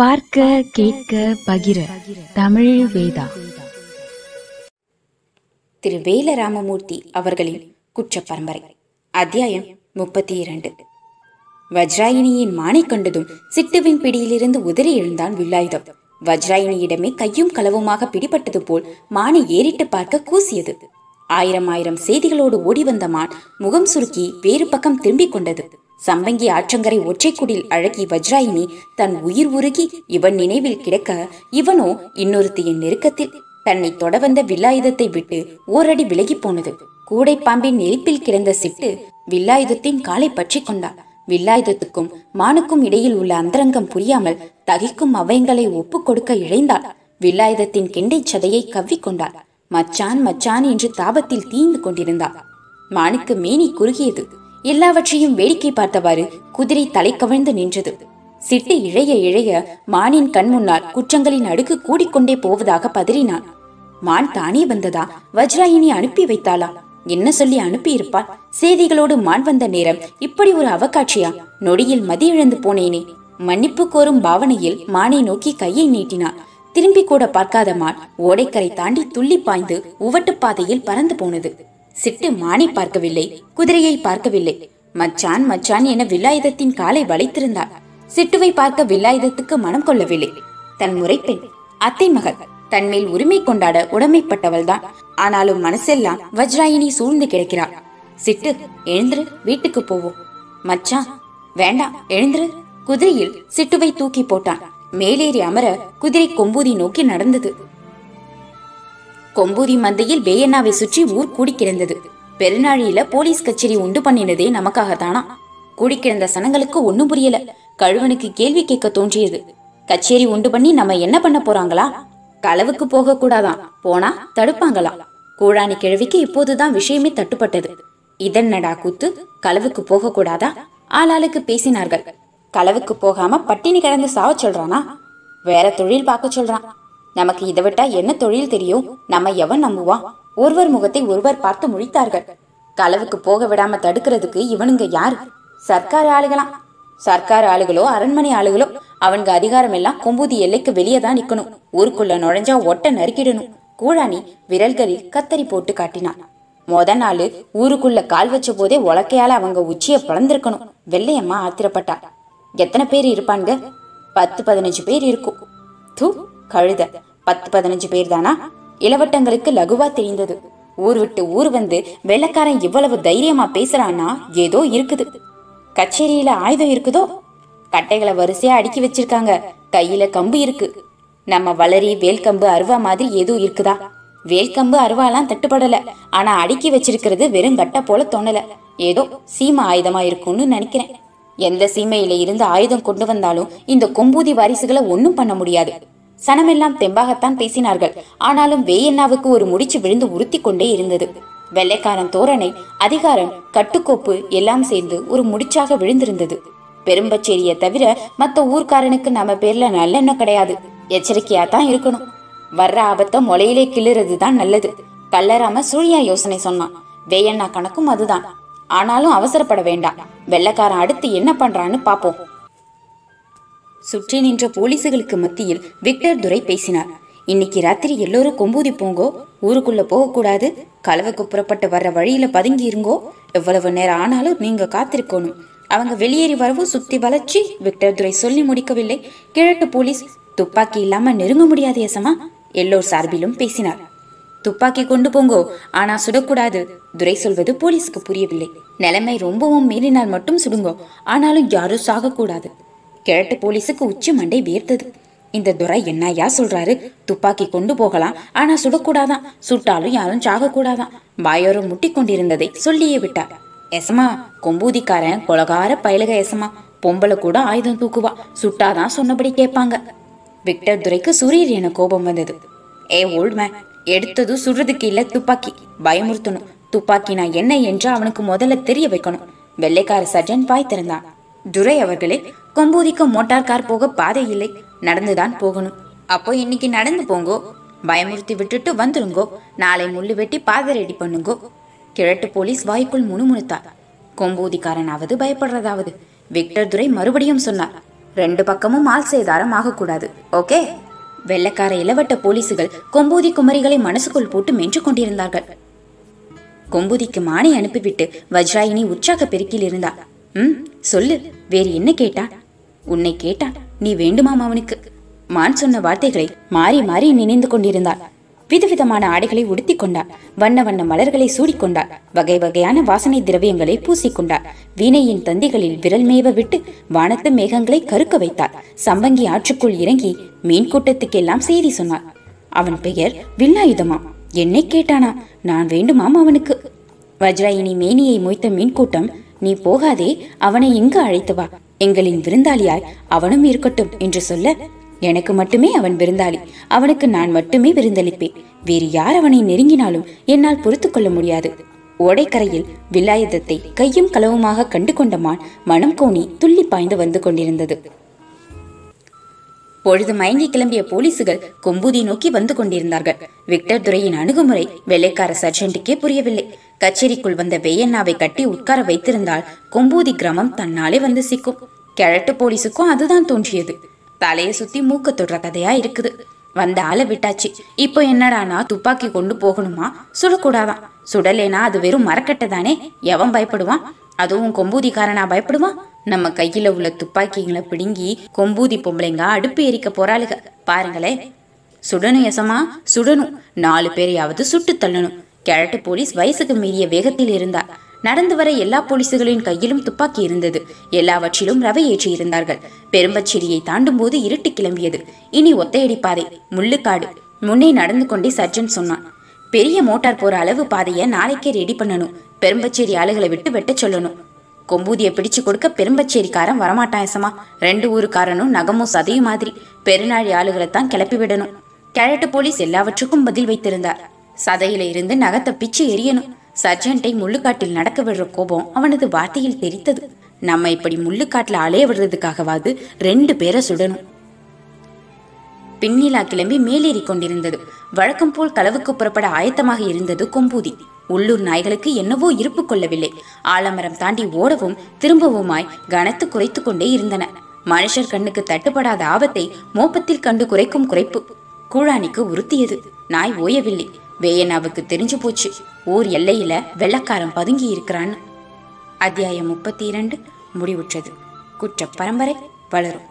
பார்க்க கேட்க பகிர. தமிழ் வேதா. திரு வேல ராமமூர்த்தி அவர்களின் குற்ற பரம்பரை அத்தியாயம் முப்பத்தி இரண்டு வஜ்ராயினியின் மானை கண்டதும் சிட்டுவின் பிடியிலிருந்து உதறி எழுந்தான் வில்லாயுதம். வஜ்ராயினியிடமே கையும் களவுமாக பிடிபட்டது போல் மானை ஏறிட்டு பார்க்க கூசியது. ஆயிரம் ஆயிரம் செய்திகளோடு ஓடி வந்த மான் முகம் சுருக்கி வேறு பக்கம் திரும்பிக் கொண்டது. சம்பங்கி ஆற்றங்கரை ஒற்றைக்குடில் அழகி வஜ்ராயினி தன் உயிர் உருகி இவன் நினைவில் கிடக்க இவனோ இன்னொருத்தியின் நெருக்கத்தில் தன்னை தொட வந்த வில்லாயுதத்தை விட்டு ஓரடி விலகி போனது. கூடை பாம்பின் நெருப்பில் கிடந்த சிட்டு வில்லாயுதத்தின் காலை பற்றி கொண்டாள். வில்லாயுதத்துக்கும் மானுக்கும் இடையில் உள்ள அந்தரங்கம் புரியாமல் தகிக்கும் அவயங்களை ஒப்பு கொடுக்க இழைந்தாள். வில்லாயுதத்தின் கெண்டை சதையை கவ்விக்கொண்டாள் மச்சான் மச்சான் என்று தாபத்தில் தீந்து கொண்டிருந்தாள். மானுக்கு மேனி குறுகியது. எல்லாவற்றையும் வேடிக்கை பார்த்தவாறு குதிரை தலை கவிழ்ந்து நின்றது. சிட்டு இழைய இழைய மானின் கண் முன்னால் குற்றங்களின் அடுக்கு கூடிக்கொண்டே போவதாக பதறினான். மான் தானே வந்ததா? வஜ்ராயினி அனுப்பி வைத்தாளா? என்ன சொல்லி அனுப்பி இருப்பாள் செய்திகளோடு மான் வந்த நேரம் இப்படி ஒரு அவகாட்சியா? நொடியில் மதி இழந்து போனேனே. மன்னிப்பு கோரும் பாவனையில் மானை நோக்கி கையை நீட்டினான் திரும்பி கூட பார்க்காத மான் ஓடைக்கரை தாண்டி துள்ளி பாய்ந்து உவட்டுப் பாதையில் பறந்து போனது. சிட்டு மானை பார்க்கவில்லை குதிரையை பார்க்கவில்லை. மச்சான் மச்சான் என வில்லாயுதத்தின் காலை வளைத்திருந்தாள் சிட்டுவை பார்க்க வில்லாயுதத்துக்கு மனம் கொள்ளவில்லை. தன் முறைப்பெண் அத்தை மகள் தன்மேல் உரிமை கொண்டாட உடமைப்பட்டவள்தான். ஆனாலும் மனசெல்லாம் வஜ்ராயினி சூழ்ந்து கிடக்கிறாள். சிட்டு எழுந்துரு வீட்டுக்கு போவோம். மச்சான் வேண்டாம் எழுந்துரு. குதிரையில் சிட்டுவை தூக்கி போட்டான். மேலேறி அமர குதிரை கொம்பூதி நோக்கி நடந்தது. கொம்பூதி மந்தையில் வேயண்ணாவை சுற்றி ஊர் கூடி கிடந்தது பெருநாழியில போலீஸ் கச்சேரி உண்டு பண்ணினதே நமக்காகத்தானா? கூடி கிடந்த சனங்களுக்கு ஒண்ணும் புரியல. கழுவனுக்கு கேள்வி கேட்க தோன்றியது. கச்சேரி உண்டு பண்ணி நம்ம என்ன பண்ண போறாங்களா? களவுக்கு போக கூடாதான் போனா தடுப்பாங்களா? கூழாணி கிழவிக்கு இப்போதுதான் விஷயமே தட்டுப்பட்டது. இதன்னடா கூத்து? களவுக்கு போக கூடாதா? ஆளாளுக்கு பேசினார்கள். களவுக்கு போகாம பட்டினி கிடந்து சாவ சொல்றானா? வேற தொழில் பார்க்க சொல்றான். நமக்கு இதை விட்டா என்ன தொழில் தெரியும்? நம்ம எவன் நம்புவான் ஒருவர் முகத்தை ஒருவர் பார்த்து முழித்தார்கள். களவுக்கு போக விடாம தடுக்கிறதுக்கு இவனுங்க யாரு? சர்க்கார் ஆளுகளாம் சர்க்கார் ஆளுகளோ அரண்மனை ஆளுகளோ? அவனுங்க அதிகாரம் எல்லாம் கொம்பூதி எல்லைக்கு வெளியே தான் நிக்கணும். ஊருக்குள்ள நுழைஞ்சா ஒட்ட நறுக்கிடணும். கூழாணி விரல்களில் கத்தரி போட்டு காட்டினான். மொத நாள் ஊருக்குள்ள கால் வச்ச போதே உலக்கையால அவங்க உச்சிய பிளந்திருக்கணும். வெள்ளையம்மா ஆத்திரப்பட்டா. எத்தனை பேர் இருப்பாங்க பத்து பதினஞ்சு பேர் இருக்கும். தூ கழுத. பத்து பதினஞ்சு பேர் தானா இளவட்டங்களுக்கு லகுவா தெரிந்தது. ஊர் விட்டு ஊர் வந்து வெள்ளக்காரன் இவ்வளவு தைரியமா பேசுறான்னா ஏதோ இருக்குது. கச்சேரியில ஆயுதம் இருக்குதோ? கட்டைகளை வரிசையா அடுக்கி வச்சிருக்காங்க. கையில கம்பு இருக்கு. நம்ம வளரி வேல்கம்பு அருவா மாதிரி ஏதோ இருக்குதா? வேல்கம்பு அருவாலாம் தட்டுப்படல. ஆனா அடுக்கி வச்சிருக்கிறது வெறும் கட்டை போல தோணல. ஏதோ சீமை ஆயுதமா இருக்கும்னு நினைக்கிறேன். எந்த சீமையில இருந்து ஆயுதம் கொண்டு வந்தாலும் இந்த கொம்பூதி வாரிசுகளை ஒன்னும் பண்ண முடியாது. சனமெல்லாம் தெம்பாகத்தான் பேசினார்கள். ஆனாலும் வேயண்ணாவுக்கு ஒரு முடிச்சு விழுந்து உறுத்தி கொண்டே இருந்தது. வெள்ளைக்காரன் தோரணை அதிகாரம் கட்டுக்கோப்பு எல்லாம் சேர்ந்து ஒரு முடிச்சாக விழுந்திருந்தது. பெரும்பச்சேரியை தவிர மத்த ஊர்க்காரனுக்கு நம்ம பேர்ல நல்லெண்ணம் கிடையாது. எச்சரிக்கையா தான் இருக்கணும். வர்ற ஆபத்தை முளையிலே கிள்ளுறது தான் நல்லது. கல்லறாம சூழியா யோசனை சொன்னான். வேயண்ணா கணக்கும் அதுதான். ஆனாலும் அவசரப்பட வேண்டாம். வெள்ளைக்காரன் அடுத்து என்ன பண்றான்னு பாப்போம். சுற்றி நின்ற போலீசுகளுக்கு மத்தியில் விக்டர் துரை பேசினார். இன்னைக்கு ராத்திரி எல்லோரும் கொம்பூதி போங்கோ. ஊருக்குள்ள போகக்கூடாது. கலவைக்கு புறப்பட்டு வர்ற வழியில பதுங்கி இருங்கோ. எவ்வளவு நேரம் ஆனாலும் நீங்க காத்திருக்கணும். அவங்க வெளியேறி வரவும் சுத்தி வளர்ச்சி விக்டர் துரை சொல்லி முடிக்கவில்லை. கிழட்டு போலீஸ் துப்பாக்கி இல்லாம நெருங்க முடியாது எசமா எல்லோர் சார்பிலும் பேசினார். துப்பாக்கி கொண்டு போங்கோ. ஆனா சுடக்கூடாது. துரை சொல்வது போலீஸுக்கு புரியவில்லை. நிலைமை ரொம்பவும் மீறினால் மட்டும் சுடுங்கோ. ஆனாலும் யாரும் சாகக்கூடாது. கிழட்டு போலீஸுக்கு உச்சி மண்டை வேர்த்தது. இந்த துரை என்னையா சொல்றாரு? துப்பாக்கி கொண்டு போகலாம் ஆனா சுடக்கூடாதான். சுட்டாலும் யாரும் சாகக்கூடாதான். பாயோரம் முட்டி கொண்டிருந்ததை சொல்லியே விட்டார் எசமா கொம்பூதிக்காரன் கொலகார பயலுக எசமா. பொம்பளை கூட ஆயுதம் தூக்குவா. சுட்டாதான் சொன்னபடி கேட்பாங்க. விக்டர் துரைக்கு சுரீர் என கோபம் வந்தது. ஏ ஓல்ட்மேன் எடுத்ததும் சுடுறதுக்கு இல்ல துப்பாக்கி. பயமுறுத்தணும். துப்பாக்கினா என்ன என்று அவனுக்கு முதல்ல தெரிய வைக்கணும். வெள்ளைக்கார சர்ஜன் பாய் திறந்தான். துரை அவர்களே கொம்பூதிக்கு மோட்டார் கார் போக பாதை இல்லை. நடந்துதான் போகணும். அப்போ இன்னைக்கு நடந்து போங்கோ. பயமுறுத்தி விட்டுட்டு வந்துருங்கோ. நாளை முள்ளு வெட்டி பாதை ரெடி பண்ணுங்கோ. கிழட்டு போலீஸ் வாய்க்குள் முணுமுணுத்தார். கொம்பூதிக்காரனாவது பயப்படுறதாவது. விக்டர் துரை மறுபடியும் சொன்னார். ரெண்டு பக்கமும் ஆள் சேதாரம் ஆகக்கூடாது. ஓகே? வெள்ளக்கார இளவட்ட போலீசுகள் கொம்பூதி குமரிகளை மனசுக்குள் போட்டு மென்று கொண்டிருந்தார்கள். கொம்புதிக்கு மானை அனுப்பிவிட்டு வஜ்ராயினி உற்சாக பெருக்கில் இருந்தா ம் சொல்லு. வேறு என்ன கேட்டான் உன்னை கேட்டான் நீ வேண்டுமாம் அவனுக்கு மான் சொன்ன வார்த்தைகளை மாறி மாறி நினைந்து கொண்டிருந்தாள். விதவிதமான ஆடைகளை உடுத்திக் கொண்டாள். வண்ண வண்ண மலர்களை சூடிக்கொண்டாள் வகை வகையான வாசனை திரவியங்களை பூசிக்கொண்டாள் வீணையின் தந்திகளில் விரல் மேவ விட்டு வானத்து மேகங்களை கருக்க வைத்தாள். சம்பங்கி ஆற்றுக்குள் இறங்கி மீன் கூட்டத்துக்கெல்லாம் செய்தி சொன்னாள். அவன் பெயர் வில்லாயுதமாம் என்னை கேட்டானா? நான் வேண்டுமாம் அவனுக்கு வஜ்ராயினி மேனியை மொய்த்த மீன் கூட்டம் நீ போகாதே அவனை இங்கு அழைத்து வா. எங்களின் விருந்தாளியாய் அவனும் இருக்கட்டும் என்று சொல்ல எனக்கு மட்டுமே அவன் விருந்தாளி. அவனுக்கு நான் மட்டுமே விருந்தளிப்பேன். வேறு யார் அவனை நெருங்கினாலும் என்னால் பொறுத்து கொள்ள முடியாது. ஓடைக்கரையில் வில்லாயுதத்தை கையும் களவுமாக கண்டு கொண்ட மான் மனம் கோணி துள்ளி பாய்ந்து வந்து கொண்டிருந்தது. பொழுது மயங்கி கிளம்பிய போலீசுகள் கொம்பூதி நோக்கி வந்து கொண்டிருந்தார்கள். விக்டர் துரையின் அணுகுமுறை வெள்ளைக்கார சர்ஜென்ட்டுக்கே புரியவில்லை. கச்சேரிக்குள் வந்த வேயண்ணாவை கட்டி உட்கார வைத்திருந்தால் கொம்பூதி கிராமம் தன்னாலே வந்து சிக்கும். கிழட்டு போலீஸுக்கும் அதுதான் தோன்றியது. தலையை சுத்தி மூக்க தொடுற கதையா இருக்குது. வந்த ஆளை விட்டாச்சு. இப்போ என்னடானா துப்பாக்கி கொண்டு போகணுமா? சுடக்கூடாதான். சுடலேனா அது வெறும் மரக்கட்டை தானே எவன் பயப்படுவான்? அதுவும் கொம்பூதிக்காரனா பயப்படுவான்? நம்ம கையில உள்ள துப்பாக்கிங்களை பிடுங்கி கொம்பூதி பொம்பளைங்க அடுப்பு எரிக்க போறாளுக. பாருங்களே. சுடணும் எசமா சுடணும். நாலு பேரையாவது சுட்டு தள்ளணும். கேரட்டு போலீஸ் வயசுக்கு மீறிய வேகத்தில் இருந்தார். நடந்து வர எல்லா போலீசுகளின் கையிலும் துப்பாக்கி இருந்தது. எல்லாவற்றிலும் ரவை ஏற்றி இருந்தார்கள் பெரும்பச்சேரியை தாண்டும் போது இருட்டு கிளம்பியது. இனி ஒத்தையடி பாதை முள்ளுக்காடு. முன்னே நடந்து கொண்டே சர்ஜன் சொன்னான் பெரிய மோட்டார் போற அளவு பாதையை நாளைக்கே ரெடி பண்ணணும். பெரும்பச்சேரி ஆளுகளை விட்டு வெட்டச் சொல்லணும். கொம்பூதிய பிடிச்சு கொடுக்க பெரும்பச்சேரிக்காரன் வரமாட்டான் எசமா. ரெண்டு ஊருக்காரனும் நகமும் சதையும் மாதிரி. பெருநாழி ஆளுகளை தான் கிளப்பி விடணும். கேரட்டு போலீஸ் எல்லாவற்றுக்கும் பதில் வைத்திருந்தார். சதையில இருந்து நகத்தை பிச்சு எரியணும். சர்ஜென்ட்டை முள்ளுக்காட்டில் நடக்க விடுற கோபம் அவனது வார்த்தையில் தெரித்தது. நம்ம இப்படி முள்ளுக்காட்டில் அலைய விடுறதுக்காகவாது ரெண்டு பேரை சுடணும். பின்னிலா கிளம்பி மேலேறி கொண்டிருந்தது. வழக்கம் போல் களவுக்கு புறப்பட ஆயத்தமாக இருந்தது கொம்பூதி. உள்ளூர் நாய்களுக்கு என்னவோ இருப்பு கொள்ளவில்லை. ஆலமரம் தாண்டி ஓடவும் திரும்பவுமாய் கனத்து குறைத்து கொண்டே இருந்தன. மனுஷர் கண்ணுக்கு தட்டுப்படாத ஆபத்தை மோப்பத்தில் கண்டு குறைக்கும் குறைப்பு. கூழானிக்கு உறுத்தியது. நாய் ஓயவில்லை. வேயனாவுக்கு தெரிஞ்சு போச்சு. ஊர் எல்லையில வெள்ளக்காரன் பதுங்கி இருக்கிறான்னு அத்தியாயம் முப்பத்தி இரண்டு முடிவுற்றது. குற்ற பரம்பரை வளரும்.